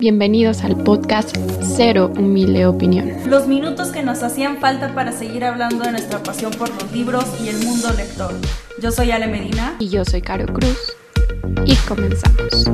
Bienvenidos al podcast Cero Humilde Opinión. Los minutos que nos hacían falta para seguir hablando de nuestra pasión por los libros y el mundo lector. Yo soy Ale Medina. Y yo soy Caro Cruz. Y comenzamos.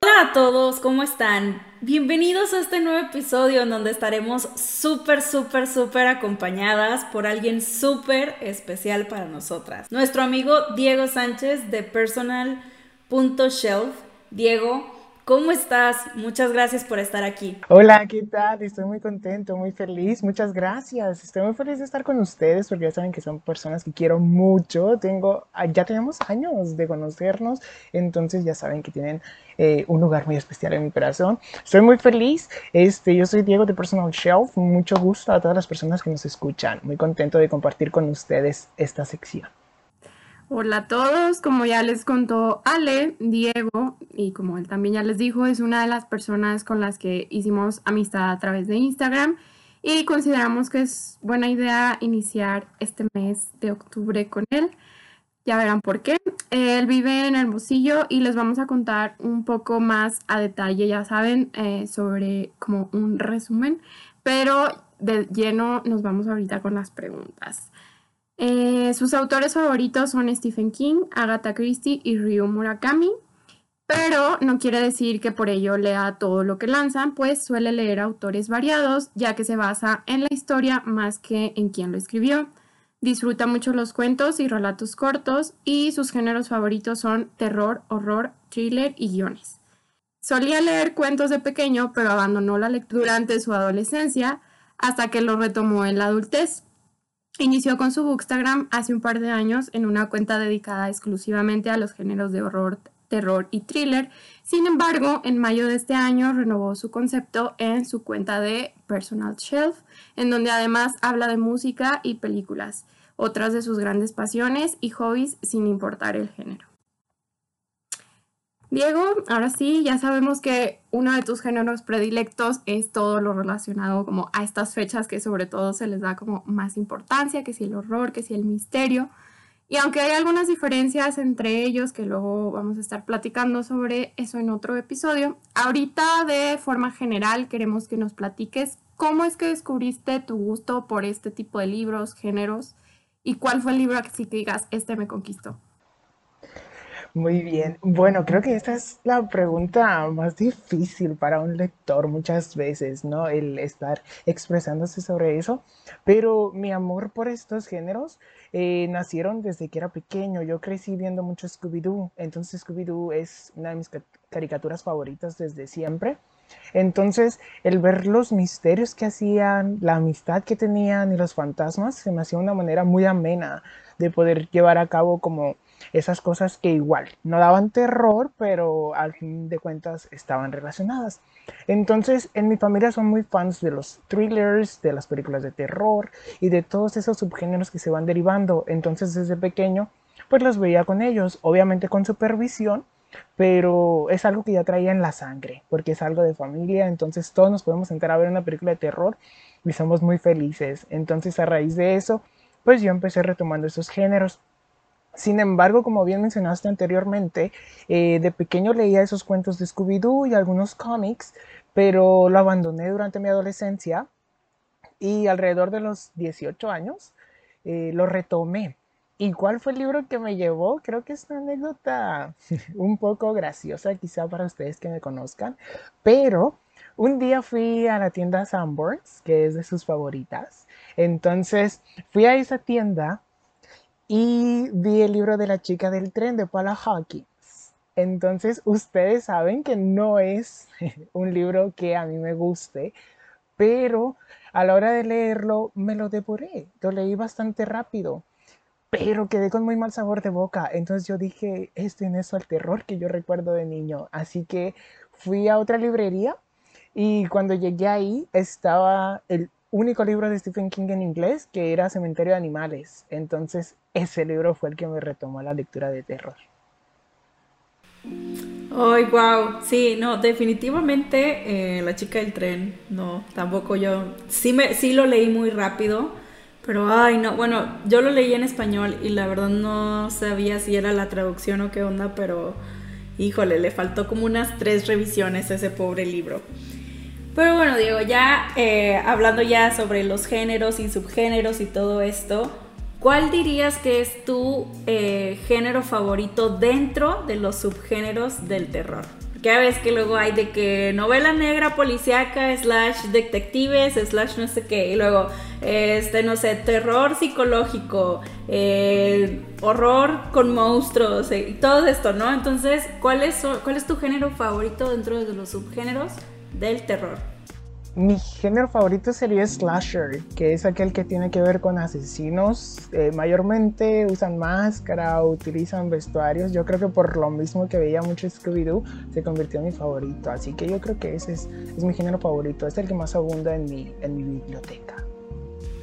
Hola a todos, ¿cómo están? Bienvenidos a este nuevo episodio en donde estaremos súper, súper, súper acompañadas por alguien súper especial para nosotras. Nuestro amigo Diego Sánchez de Personal.shelf Diego, ¿cómo estás? Muchas gracias por estar aquí. Hola, ¿qué tal? Estoy muy contento, muy feliz. Muchas gracias. Estoy muy feliz de estar con ustedes porque ya saben que son personas que quiero mucho. Tengo, ah, ya tenemos años de conocernos, entonces ya saben que tienen eh, un lugar muy especial en mi corazón. Estoy muy feliz. Este, yo soy Diego de Personal Shelf. Mucho gusto a todas las personas que nos escuchan. Muy contento de compartir con ustedes esta sección. Hola a todos, como ya les contó Ale, Diego, y como él también ya les dijo, es una de las personas con las que hicimos amistad a través de Instagram y consideramos que es buena idea iniciar este mes de octubre con él. Ya verán por qué. Él vive en Hermosillo y les vamos a contar un poco más a detalle, ya saben, eh, sobre como un resumen, pero de lleno nos vamos ahorita con las preguntas. Eh, sus autores favoritos son Stephen King, Agatha Christie y Ryu Murakami, pero no quiere decir que por ello lea todo lo que lanzan, pues suele leer autores variados, ya que se basa en la historia más que en quién lo escribió. Disfruta mucho los cuentos y relatos cortos y sus géneros favoritos son terror, horror, thriller y guiones. Solía leer cuentos de pequeño, pero abandonó la lectura durante su adolescencia hasta que lo retomó en la adultez. Inició con su Bookstagram hace un par de años en una cuenta dedicada exclusivamente a los géneros de horror, terror y thriller. Sin embargo, en mayo de este año renovó su concepto en su cuenta de Personal Shelf, en donde además habla de música y películas, otras de sus grandes pasiones y hobbies sin importar el género. Diego, ahora sí, ya sabemos que uno de tus géneros predilectos es todo lo relacionado como a estas fechas que sobre todo se les da como más importancia, que si el horror, que si el misterio. Y aunque hay algunas diferencias entre ellos, que luego vamos a estar platicando sobre eso en otro episodio, ahorita de forma general queremos que nos platiques cómo es que descubriste tu gusto por este tipo de libros, géneros, y cuál fue el libro que sí que digas, este me conquistó. Muy bien. Bueno, creo que esta es la pregunta más difícil para un lector muchas veces, ¿no? El estar expresándose sobre eso. Pero mi amor por estos géneros eh, nacieron desde que era pequeño. Yo crecí viendo mucho Scooby-Doo. Entonces Scooby-Doo es una de mis caricaturas favoritas desde siempre. Entonces, el ver los misterios que hacían, la amistad que tenían y los fantasmas, se me hacía una manera muy amena de poder llevar a cabo como esas cosas que igual no daban terror, pero al fin de cuentas estaban relacionadas. Entonces, en mi familia son muy fans de los thrillers, de las películas de terror y de todos esos subgéneros que se van derivando. Entonces, desde pequeño, pues los veía con ellos, obviamente con supervisión, pero es algo que ya traía en la sangre, porque es algo de familia, entonces todos nos podemos sentar a ver una película de terror y somos muy felices. Entonces, a raíz de eso, pues yo empecé retomando esos géneros. Sin embargo, como bien mencionaste anteriormente, eh, de pequeño leía esos cuentos de Scooby-Doo y algunos cómics, pero lo abandoné durante mi adolescencia y alrededor de los 18 años eh, lo retomé. ¿Y cuál fue el libro que me llevó? Creo que es una anécdota un poco graciosa quizá para ustedes que me conozcan, pero un día fui a la tienda Sanborns, que es de sus favoritas. Entonces fui a esa tienda y vi el libro de la chica del tren de Paula Hawkins. Entonces, ustedes saben que no es un libro que a mí me guste, pero a la hora de leerlo me lo devoré. Lo leí bastante rápido, pero quedé con muy mal sabor de boca. Entonces yo dije, esto en eso al terror que yo recuerdo de niño. Así que fui a otra librería y cuando llegué ahí estaba el único libro de Stephen King en inglés que era Cementerio de Animales. Entonces ese libro fue el que me retomó la lectura de terror. Ay, wow. Sí, no, definitivamente eh, La chica del tren. No, tampoco yo. Sí, me, sí lo leí muy rápido. Pero, ay, no. Bueno, yo lo leí en español y la verdad no sabía si era la traducción o qué onda, pero híjole, le faltó como unas tres revisiones ese pobre libro. Pero bueno, Diego, ya eh, hablando ya sobre los géneros y subgéneros y todo esto, ¿cuál dirías que es tu eh, género favorito dentro de los subgéneros del terror? Ya ves que luego hay de que novela negra policíaca, slash detectives, slash no sé qué, y luego, este, no sé, terror psicológico, eh, horror con monstruos, y todo esto, ¿no? Entonces, ¿cuál es, ¿cuál es tu género favorito dentro de los subgéneros del terror? Mi género favorito sería slasher, que es aquel que tiene que ver con asesinos. Eh, mayormente usan máscara, utilizan vestuarios. Yo creo que por lo mismo que veía mucho Scooby-Doo, se convirtió en mi favorito. Así que yo creo que ese es, mi género favorito. Es el que más abunda en mi, en mi biblioteca.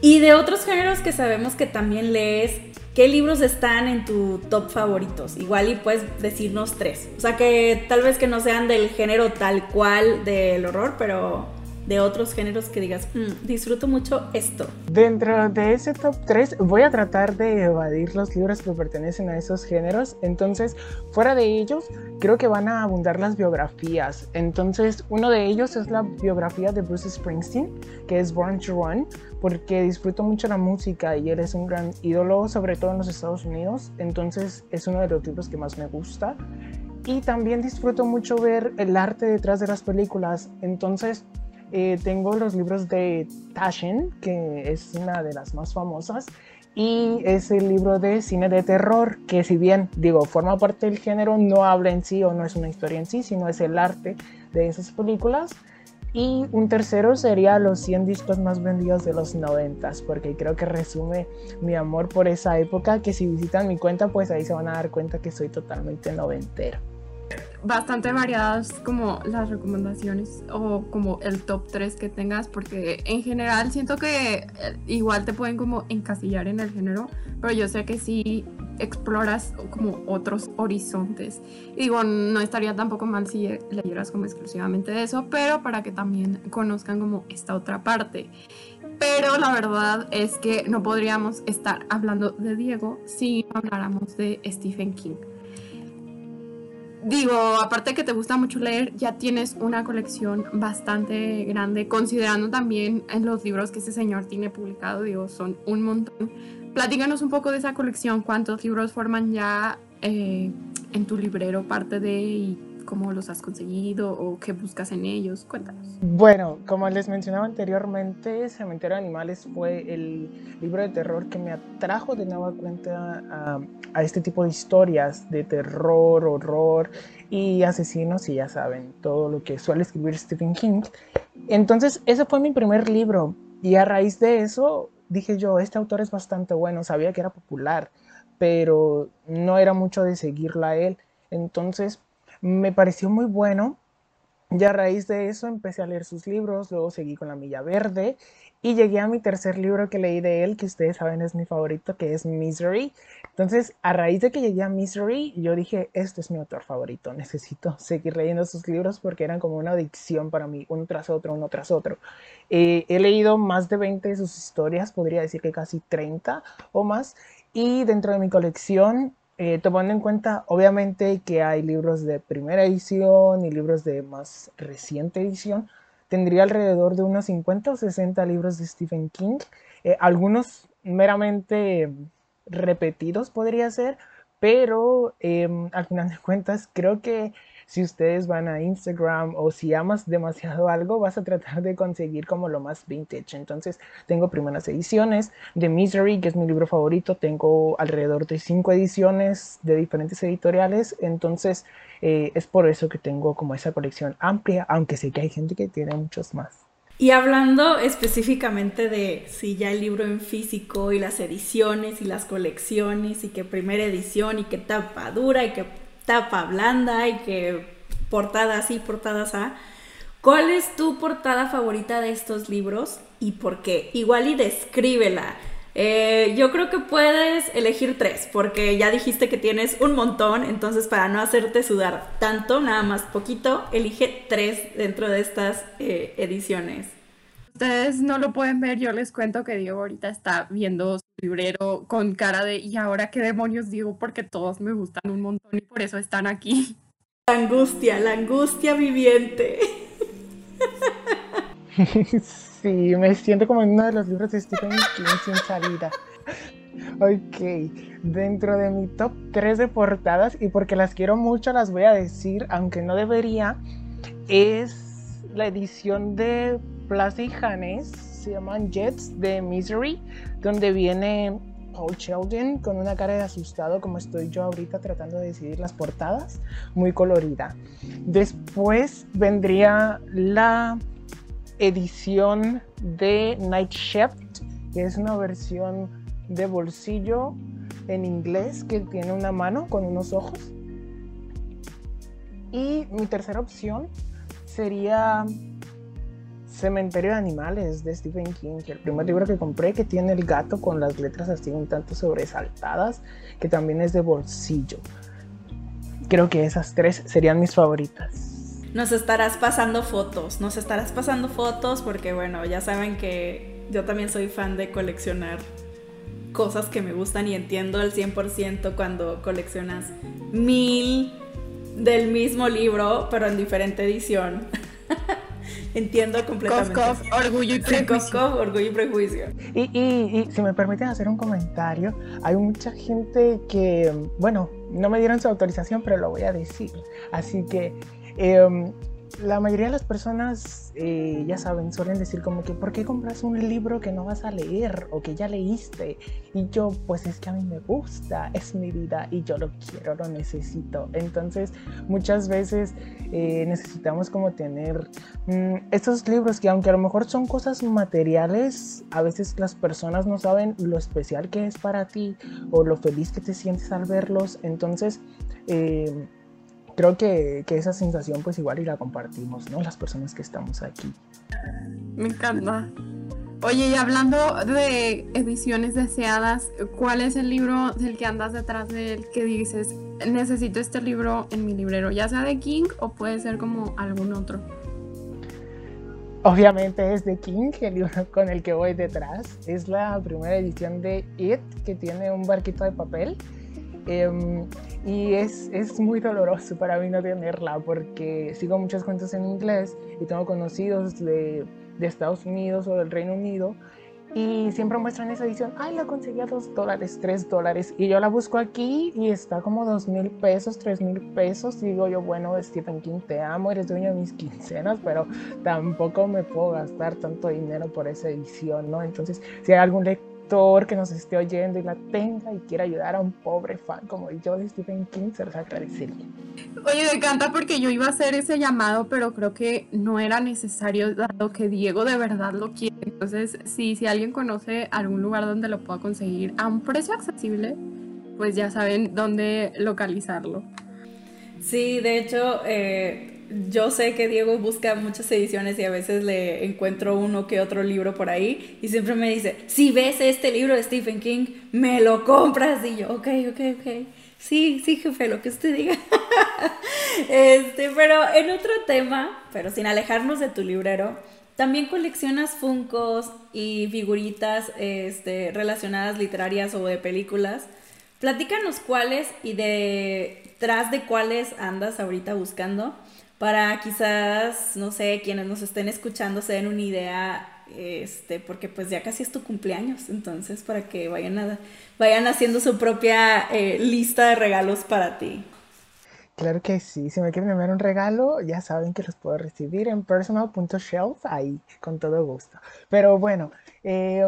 Y de otros géneros que sabemos que también lees, ¿qué libros están en tu top favoritos? Igual y puedes decirnos tres. O sea, que tal vez que no sean del género tal cual del horror, pero de otros géneros que digas, mm, disfruto mucho esto? Dentro de ese top 3 voy a tratar de evadir los libros que pertenecen a esos géneros. Entonces, fuera de ellos, creo que van a abundar las biografías. Entonces, uno de ellos es la biografía de Bruce Springsteen, que es Born to Run, porque disfruto mucho la música y él es un gran ídolo, sobre todo en los Estados Unidos. Entonces, es uno de los libros que más me gusta. Y también disfruto mucho ver el arte detrás de las películas. Entonces, eh, tengo los libros de Taschen, que es una de las más famosas, y es el libro de cine de terror, que si bien digo, forma parte del género, no habla en sí o no es una historia en sí, sino es el arte de esas películas. Y un tercero sería los 100 discos más vendidos de los 90, porque creo que resume mi amor por esa época, que si visitan mi cuenta, pues ahí se van a dar cuenta que soy totalmente noventero bastante variadas como las recomendaciones o como el top 3 que tengas porque en general siento que eh, igual te pueden como encasillar en el género pero yo sé que si exploras como otros horizontes. Digo no estaría tampoco mal si leyeras como exclusivamente de eso pero para que también conozcan como esta otra parte. Pero la verdad es que no podríamos estar hablando de Diego si habláramos de Stephen King digo, aparte que te gusta mucho leer, ya tienes una colección bastante grande, considerando también en los libros que este señor tiene publicado, digo, son un montón. Platícanos un poco de esa colección, cuántos libros forman ya eh, en tu librero parte de y cómo los has conseguido o qué buscas en ellos. Cuéntanos. Bueno, como les mencionaba anteriormente, Cementerio de Animales fue el libro de terror que me atrajo de nueva cuenta a, a este tipo de historias de terror, horror y asesinos, y ya saben, todo lo que suele escribir Stephen King. Entonces, ese fue mi primer libro y a raíz de eso dije yo, este autor es bastante bueno, sabía que era popular, pero no era mucho de seguirla a él. Entonces, me pareció muy bueno. Y a raíz de eso empecé a leer sus libros, luego seguí con La Milla Verde y llegué a mi tercer libro que leí de él, que ustedes saben es mi favorito, que es Misery. Entonces, a raíz de que llegué a Misery, yo dije, este es mi autor favorito, necesito seguir leyendo sus libros porque eran como una adicción para mí, uno tras otro, uno tras otro. Eh, he leído más de 20 de sus historias, podría decir que casi 30 o más, y dentro de mi colección eh, tomando en cuenta, obviamente, que hay libros de primera edición y libros de más reciente edición, tendría alrededor de unos 50 o 60 libros de Stephen King, eh, algunos meramente repetidos podría ser, pero em, al final de cuentas creo que si ustedes van a Instagram o si amas demasiado algo, vas a tratar de conseguir como lo más vintage. Entonces, tengo primeras ediciones de Misery, que es mi libro favorito. Tengo alrededor de cinco ediciones de diferentes editoriales. Entonces, eh, es por eso que tengo como esa colección amplia, aunque sé que hay gente que tiene muchos más. Y hablando específicamente de si ya el libro en físico y las ediciones y las colecciones y que primera edición y que tapa dura y que tapa blanda y que portada así, portadas a. ¿Cuál es tu portada favorita de estos libros y por qué? Igual y descríbela. Eh, yo creo que puedes elegir tres, porque ya dijiste que tienes un montón, entonces para no hacerte sudar tanto, nada más poquito, elige tres dentro de estas eh, ediciones. Ustedes no lo pueden ver, yo les cuento que Diego ahorita está viendo su librero con cara de ¿y ahora qué demonios digo? Porque todos me gustan un montón y por eso están aquí. La angustia, la angustia viviente. Sí, me siento como en uno de los libros de Stephen King sin salida. Ok, dentro de mi top 3 de portadas, y porque las quiero mucho, las voy a decir, aunque no debería, es la edición de Plaza y Janes, se llaman Jets de Misery, donde viene Paul Sheldon con una cara de asustado como estoy yo ahorita tratando de decidir las portadas, muy colorida. Después vendría la edición de Night Shift, que es una versión de bolsillo en inglés que tiene una mano con unos ojos. Y mi tercera opción sería Cementerio de Animales de Stephen King, el primer libro que compré que tiene el gato con las letras así un tanto sobresaltadas, que también es de bolsillo. Creo que esas tres serían mis favoritas. Nos estarás pasando fotos, nos estarás pasando fotos porque bueno, ya saben que yo también soy fan de coleccionar cosas que me gustan y entiendo al 100% cuando coleccionas mil del mismo libro, pero en diferente edición. Entiendo completamente. Cof, orgullo y prejuicio. orgullo y prejuicio. Y, y, y, si me permiten hacer un comentario, hay mucha gente que, bueno, no me dieron su autorización, pero lo voy a decir. Así que eh, la mayoría de las personas, eh, ya saben, suelen decir como que, ¿por qué compras un libro que no vas a leer o que ya leíste? Y yo, pues es que a mí me gusta, es mi vida y yo lo quiero, lo necesito. Entonces, muchas veces eh, necesitamos como tener mmm, estos libros que aunque a lo mejor son cosas materiales, a veces las personas no saben lo especial que es para ti o lo feliz que te sientes al verlos. Entonces, eh, creo que, que, esa sensación pues igual y la compartimos, ¿no? Las personas que estamos aquí. Me encanta. Oye, y hablando de ediciones deseadas, ¿cuál es el libro del que andas detrás de él que dices, necesito este libro en mi librero, ya sea de King o puede ser como algún otro? Obviamente es de King, el libro con el que voy detrás. Es la primera edición de It, que tiene un barquito de papel. Eh, y es, es, muy doloroso para mí no tenerla porque sigo muchos cuentos en inglés y tengo conocidos de, de, Estados Unidos o del Reino Unido y siempre muestran esa edición, ay, la conseguí a dos dólares, tres dólares y yo la busco aquí y está como dos mil pesos, tres mil pesos y digo yo, bueno, Stephen King, te amo, eres dueño de mis quincenas, pero tampoco me puedo gastar tanto dinero por esa edición, ¿no? Entonces, si hay algún lector que nos esté oyendo y la tenga y quiera ayudar a un pobre fan como yo de Stephen King, se los agradecería. Oye, me encanta porque yo iba a hacer ese llamado, pero creo que no era necesario, dado que Diego de verdad lo quiere. Entonces, sí, si alguien conoce algún lugar donde lo pueda conseguir a un precio accesible, pues ya saben dónde localizarlo. Sí, de hecho, eh, yo sé que Diego busca muchas ediciones y a veces le encuentro uno que otro libro por ahí y siempre me dice, si ves este libro de Stephen King, me lo compras. Y yo, ok, ok, ok. Sí, sí, jefe, lo que usted diga. este, pero en otro tema, pero sin alejarnos de tu librero, también coleccionas funcos y figuritas este, relacionadas literarias o de películas. Platícanos cuáles y detrás de cuáles andas ahorita buscando para quizás, no sé, quienes nos estén escuchando se den una idea, este, porque pues ya casi es tu cumpleaños, entonces para que vayan, a, vayan haciendo su propia eh, lista de regalos para ti. Claro que sí, si me quieren enviar un regalo, ya saben que los puedo recibir en personal.shelf, ahí, con todo gusto. Pero bueno, eh,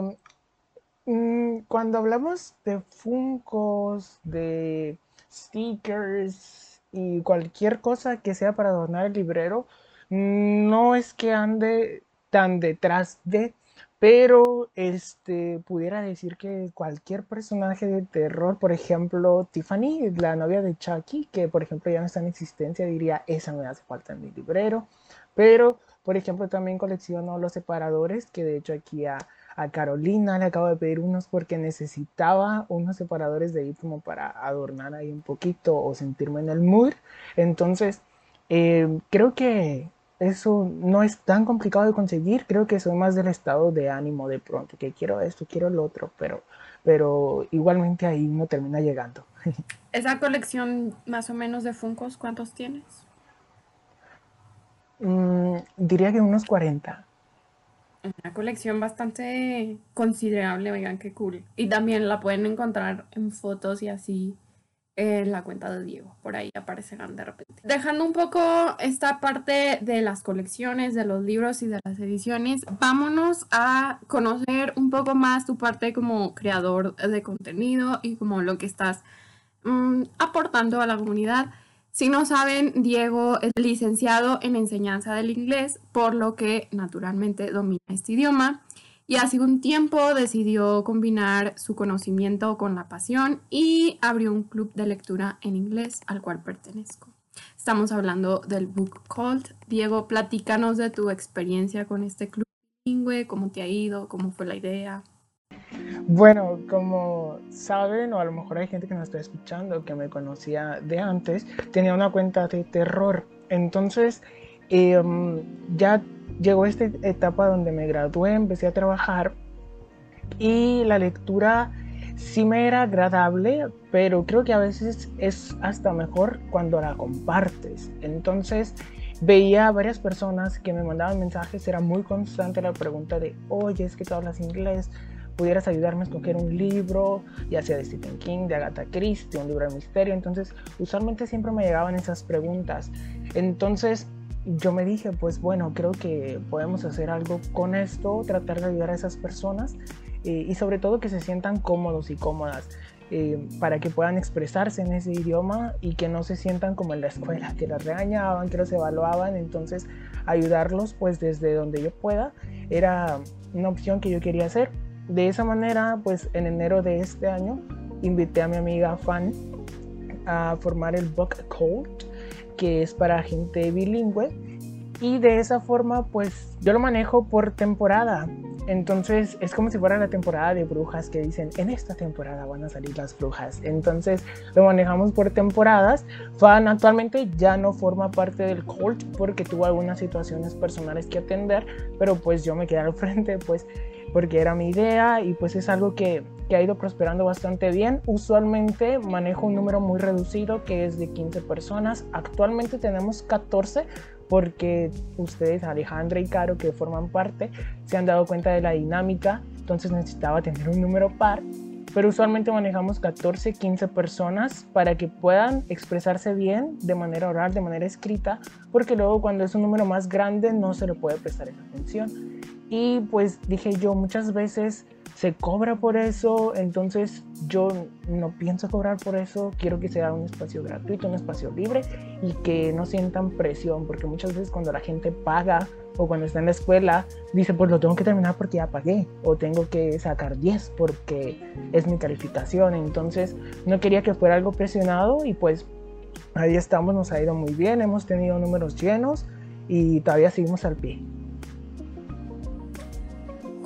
cuando hablamos de Funcos, de stickers, y cualquier cosa que sea para adornar el librero, no es que ande tan detrás de, pero este, pudiera decir que cualquier personaje de terror, por ejemplo, Tiffany, la novia de Chucky, que por ejemplo ya no está en existencia, diría, esa me hace falta en mi librero, pero por ejemplo también colecciono los separadores, que de hecho aquí a a Carolina le acabo de pedir unos porque necesitaba unos separadores de ahí como para adornar ahí un poquito o sentirme en el mood. Entonces, eh, creo que eso no es tan complicado de conseguir. Creo que soy más del estado de ánimo de pronto, que quiero esto, quiero lo otro, pero, pero igualmente ahí no termina llegando. Esa colección más o menos de Funcos, ¿cuántos tienes? diría que unos 40. Una colección bastante considerable, oigan, qué cool. Y también la pueden encontrar en fotos y así en la cuenta de Diego. Por ahí aparecerán de repente. Dejando un poco esta parte de las colecciones, de los libros y de las ediciones, vámonos a conocer un poco más tu parte como creador de contenido y como lo que estás mm, aportando a la comunidad. Si no saben, Diego es licenciado en enseñanza del inglés, por lo que naturalmente domina este idioma. Y hace un tiempo decidió combinar su conocimiento con la pasión y abrió un club de lectura en inglés al cual pertenezco. Estamos hablando del Book Cult. Diego, platícanos de tu experiencia con este club bilingüe, cómo te ha ido, cómo fue la idea. Bueno, como saben, o a lo mejor hay gente que nos está escuchando que me conocía de antes, tenía una cuenta de terror. Entonces, em, ya llegó esta etapa donde me gradué, empecé a trabajar y la lectura sí me era agradable, pero creo que a veces es hasta mejor cuando la compartes. Entonces, veía a varias personas que me mandaban mensajes, era muy constante la pregunta de, oye, es que tú hablas inglés, pudieras ayudarme a escoger un libro, ya sea de Stephen King, de Agatha Christie, un libro de misterio. Entonces, usualmente siempre me llegaban esas preguntas. Entonces, yo me dije, pues bueno, creo que podemos hacer algo con esto, tratar de ayudar a esas personas eh, y sobre todo que se sientan cómodos y cómodas. Eh, para que puedan expresarse en ese idioma y que no se sientan como en la escuela, que las regañaban, que los evaluaban, entonces ayudarlos pues desde donde yo pueda era una opción que yo quería hacer de esa manera, pues en enero de este año invité a mi amiga Fan a formar el Book Cult, que es para gente bilingüe. Y de esa forma, pues yo lo manejo por temporada. Entonces es como si fuera la temporada de brujas que dicen, en esta temporada van a salir las brujas. Entonces lo manejamos por temporadas. Fan actualmente ya no forma parte del cult porque tuvo algunas situaciones personales que atender, pero pues yo me quedé al frente, pues porque era mi idea y pues es algo que, que, ha ido prosperando bastante bien. Usualmente manejo un número muy reducido que es de 15 personas. Actualmente tenemos 14 porque ustedes, Alejandra y Caro, que forman parte, se han dado cuenta de la dinámica, entonces necesitaba tener un número par. Pero usualmente manejamos 14, 15 personas para que puedan expresarse bien de manera oral, de manera escrita, porque luego cuando es un número más grande no se le puede prestar esa atención. Y pues dije yo, muchas veces se cobra por eso, entonces yo no pienso cobrar por eso, quiero que sea un espacio gratuito, un espacio libre y que no sientan presión, porque muchas veces cuando la gente paga o cuando está en la escuela, dice, pues lo tengo que terminar porque ya pagué, o tengo que sacar 10 porque es mi calificación, entonces no quería que fuera algo presionado y pues ahí estamos, nos ha ido muy bien, hemos tenido números llenos y todavía seguimos al pie.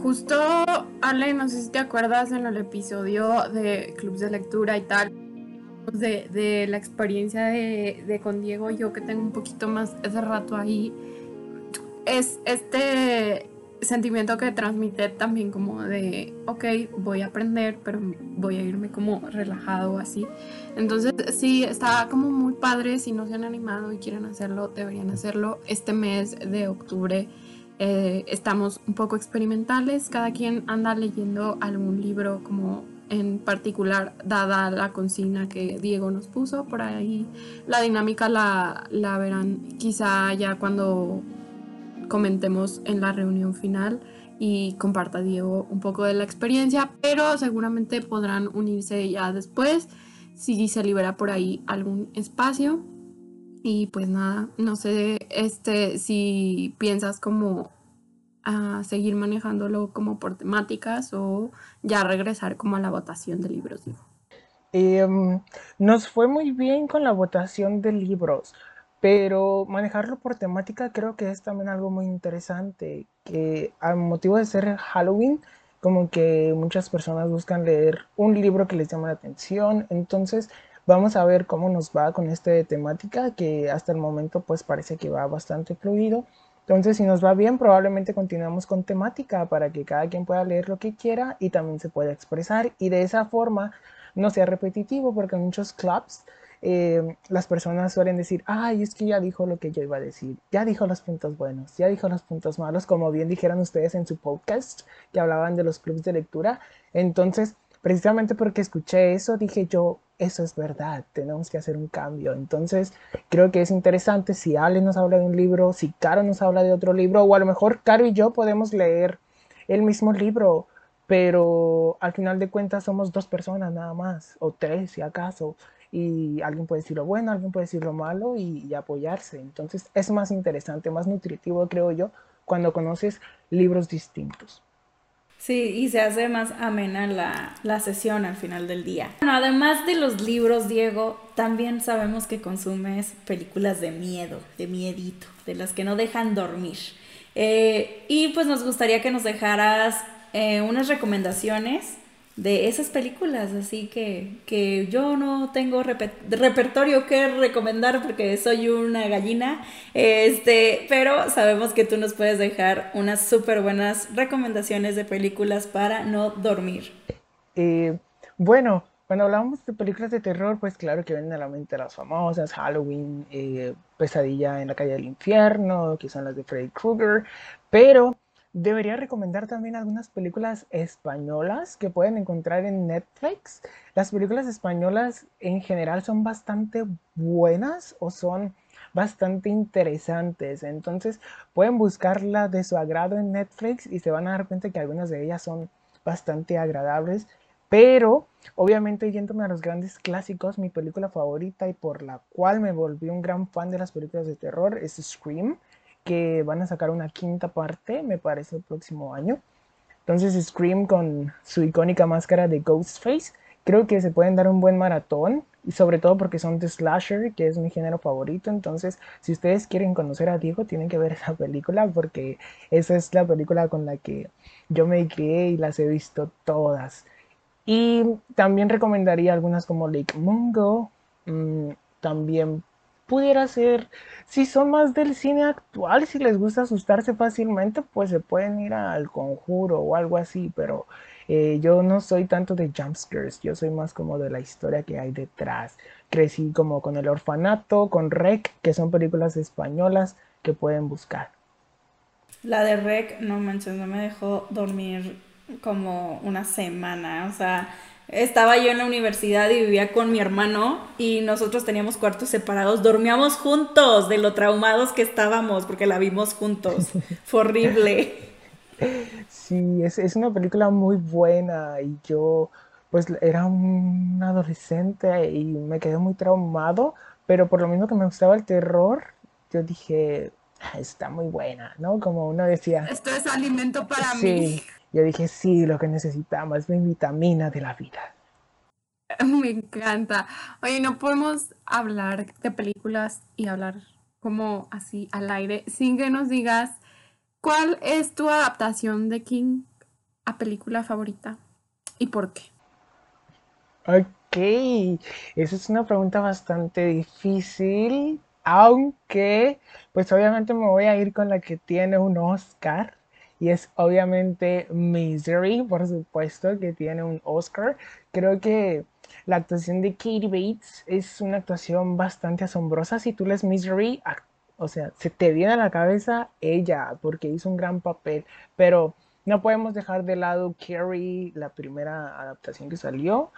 Justo, Ale, no sé si te acuerdas en el episodio de clubs de lectura y tal, de, la experiencia de, con Diego, yo que tengo un poquito más ese rato ahí, es este sentimiento que transmite también como de, ok, voy a aprender, pero voy a irme como relajado así. Entonces, sí, está como muy padre, si no se han animado y quieren hacerlo, deberían hacerlo este mes de octubre eh, estamos un poco experimentales, cada quien anda leyendo algún libro como en particular, dada la consigna que Diego nos puso, por ahí la dinámica la, la verán quizá ya cuando comentemos en la reunión final y comparta Diego un poco de la experiencia, pero seguramente podrán unirse ya después si se libera por ahí algún espacio. Y pues nada, no sé este, si piensas como a seguir manejándolo como por temáticas o ya regresar como a la votación de libros. Em, nos fue muy bien con la votación de libros, pero manejarlo por temática creo que es también algo muy interesante, que al motivo de ser Halloween, como que muchas personas buscan leer un libro que les llama la atención, entonces Vamos a ver cómo nos va con este temática que hasta el momento pues parece que va bastante fluido. Entonces, si nos va bien, probablemente continuemos con temática para que cada quien pueda leer lo que quiera y también se pueda expresar y de esa forma no sea repetitivo porque en muchos clubs eh, las personas suelen decir, ay, es que ya dijo lo que yo iba a decir, ya dijo los puntos buenos, ya dijo los puntos malos, como bien dijeron ustedes en su podcast, que hablaban de los clubes de lectura. Entonces, precisamente porque escuché eso, dije yo, eso es verdad, tenemos que hacer un cambio. Entonces, creo que es interesante si Ale nos habla de un libro, si Caro nos habla de otro libro, o a lo mejor Caro y yo podemos leer el mismo libro, pero al final de cuentas somos dos personas nada más, o tres si acaso y alguien puede decir lo bueno, alguien puede decir lo malo y, apoyarse. Entonces es más interesante, más nutritivo, creo yo, cuando conoces libros distintos. Sí, y se hace más amena la, la, sesión al final del día. Bueno, además de los libros, Diego, también sabemos que consumes películas de miedo, de miedito, de las que no dejan dormir. Eh, y pues nos gustaría que nos dejaras eh, unas recomendaciones de esas películas, así que, que yo no tengo repertorio que recomendar porque soy una gallina, este, pero sabemos que tú nos puedes dejar unas súper buenas recomendaciones de películas para no dormir. Eh, bueno, cuando hablamos de películas de terror, pues claro que vienen a la mente las famosas, Halloween, eh, Pesadilla en la calle del infierno, que son las de Freddy Krueger, pero Debería recomendar también algunas películas españolas que pueden encontrar en Netflix. Las películas españolas en general son bastante buenas o son bastante interesantes. Entonces pueden buscarla de su agrado en Netflix y se van a dar cuenta que algunas de ellas son bastante agradables. Pero obviamente yéndome a los grandes clásicos, mi película favorita y por la cual me volví un gran fan de las películas de terror es Scream que van a sacar una quinta parte, me parece, el próximo año. Entonces Scream con su icónica máscara de Ghostface, creo que se pueden dar un buen maratón y sobre todo porque son de slasher, que es mi género favorito. Entonces, si ustedes quieren conocer a Diego, tienen que ver esa película porque esa es la película con la que yo me crié y las he visto todas. Y también recomendaría algunas como Lake Mungo, mm, también pudiera ser, si son más del cine actual, si les gusta asustarse fácilmente, pues se pueden ir al conjuro o algo así, pero eh, yo no soy tanto de jumpscares, yo soy más como de la historia que hay detrás. Crecí como con El Orfanato, con Rec, que son películas españolas que pueden buscar. La de Rec, no manches, no me dejó dormir como una semana, o sea, estaba yo en la universidad y vivía con mi hermano y nosotros teníamos cuartos separados, dormíamos juntos de lo traumados que estábamos porque la vimos juntos. Fue horrible. Sí, es, es una película muy buena y yo pues era un adolescente y me quedé muy traumado, pero por lo mismo que me gustaba el terror, yo dije, ah, está muy buena, ¿no? Como uno decía. Esto es alimento para sí. mí. Yo dije, sí, lo que necesitamos es mi vitamina de la vida. Me encanta. Oye, no podemos hablar de películas y hablar como así al aire sin que nos digas cuál es tu adaptación de King a película favorita y por qué. Ok, esa es una pregunta bastante difícil, aunque pues obviamente me voy a ir con la que tiene un Oscar y es obviamente Misery, por supuesto, que tiene un Oscar. Creo que la actuación de Katie Bates es una actuación bastante asombrosa. Si tú lees Misery, o sea, se te viene a la cabeza ella, porque hizo un gran papel, pero no podemos dejar de lado Carrie, la primera adaptación que salió.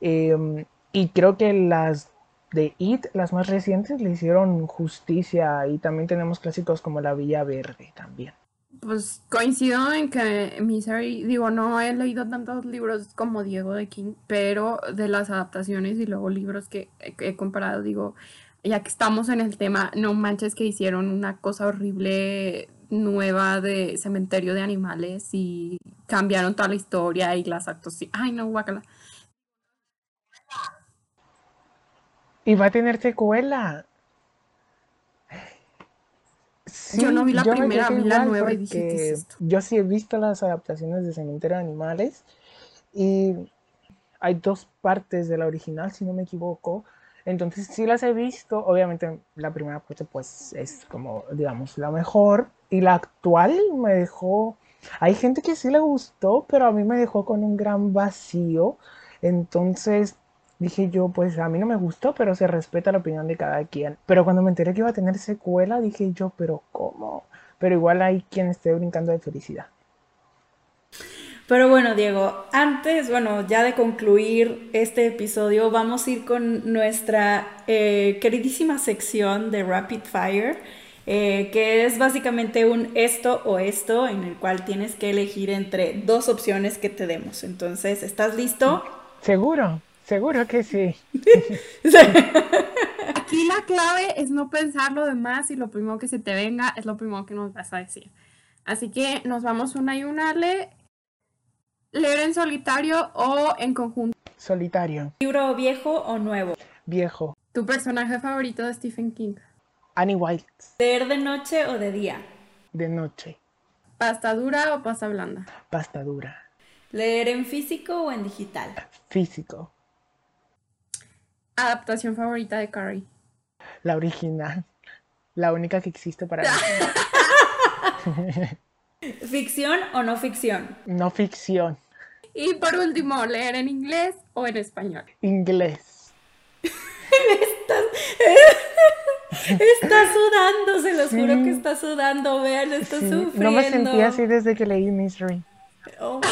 Em, y creo que las de It, las más recientes, le hicieron justicia. Y también tenemos clásicos como La Villa Verde también pues coincido en que Misery, digo, no he leído tantos libros como Diego de King, pero de las adaptaciones y luego libros que he comparado, digo, ya que estamos en el tema, no manches que hicieron una cosa horrible nueva de cementerio de animales y cambiaron toda la historia y las actos. Ay, no, guacala. Y va a tener secuela yo no vi la primera, vi la nueva y dije, Yo sí he visto las adaptaciones de Cementerio de Animales y hay dos partes de la original, si no me equivoco. Entonces sí las he visto. Obviamente la primera parte pues es como, digamos, la mejor. Y la actual me dejó... Hay gente que sí le gustó, pero a mí me dejó con un gran vacío. Entonces dije yo, pues a mí no me gustó, pero se respeta la opinión de cada quien. Pero cuando me enteré que iba a tener secuela, dije yo, pero ¿cómo? Pero igual hay quien esté brincando de felicidad. Pero bueno, Diego, antes, bueno, ya de concluir este episodio, vamos a ir con nuestra eh, queridísima sección de Rapid Fire, eh, que es básicamente un esto o esto, en el cual tienes que elegir entre dos opciones que te demos. Entonces, ¿estás listo? Seguro, seguro que sí. Aquí la clave es no pensar lo demás y lo primero que se te venga es lo primero que nos vas a decir. Así que nos vamos una y una, Le. ¿Leer en solitario o en conjunto? Solitario. ¿Libro viejo o nuevo? Viejo. ¿Tu personaje favorito de Stephen King? Annie White. ¿Leer de noche o de día? De noche. ¿Pasta dura o pasta blanda? Pasta dura. ¿Leer en físico o en digital? Físico. ¿Adaptación favorita de Carrie? La original. La única que existe para mí. ¿Ficción o no ficción? No ficción. Y por último, ¿leer en inglés o en español? Inglés. Estás, está sudando, se los juro que está sudando. Vean, está sufriendo. No me sentí así desde que leí Misery. Oh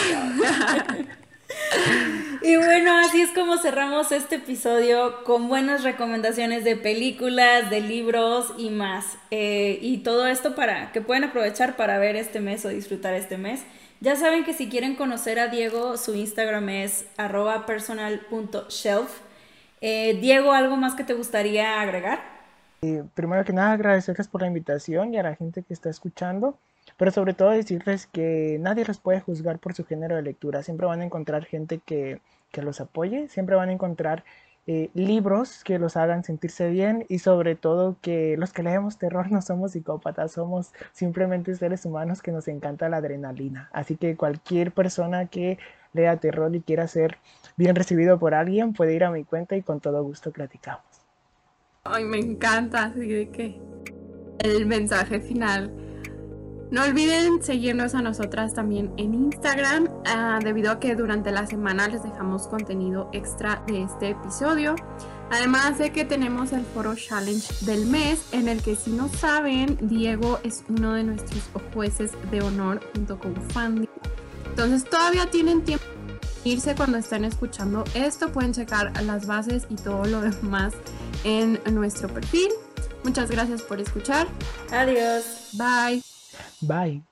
y bueno, así es como cerramos este episodio con buenas recomendaciones de películas, de libros y más. Eh, y todo esto para que puedan aprovechar para ver este mes o disfrutar este mes. Ya saben que si quieren conocer a Diego, su Instagram es arroba personal.shelf. Eh, Diego, ¿algo más que te gustaría agregar? Eh, primero que nada, agradecerles por la invitación y a la gente que está escuchando. Pero sobre todo decirles que nadie los puede juzgar por su género de lectura. Siempre van a encontrar gente que, los apoye, siempre van a encontrar eh, libros que los hagan sentirse bien y sobre todo que los que leemos terror no somos psicópatas, somos simplemente seres humanos que nos encanta la adrenalina. Así que cualquier persona que lea terror y quiera ser bien recibido por alguien puede ir a mi cuenta y con todo gusto platicamos. Ay, me encanta, así de que el mensaje final no olviden seguirnos a nosotras también en Instagram, ah, debido a que durante la semana les dejamos contenido extra de este episodio. Además de que tenemos el foro challenge del mes, en el que si no saben, Diego es uno de nuestros jueces de honor junto con Fandy. Entonces todavía tienen tiempo de irse cuando estén escuchando esto. Pueden checar las bases y todo lo demás en nuestro perfil. Muchas gracias por escuchar. Adiós. Bye. Bye.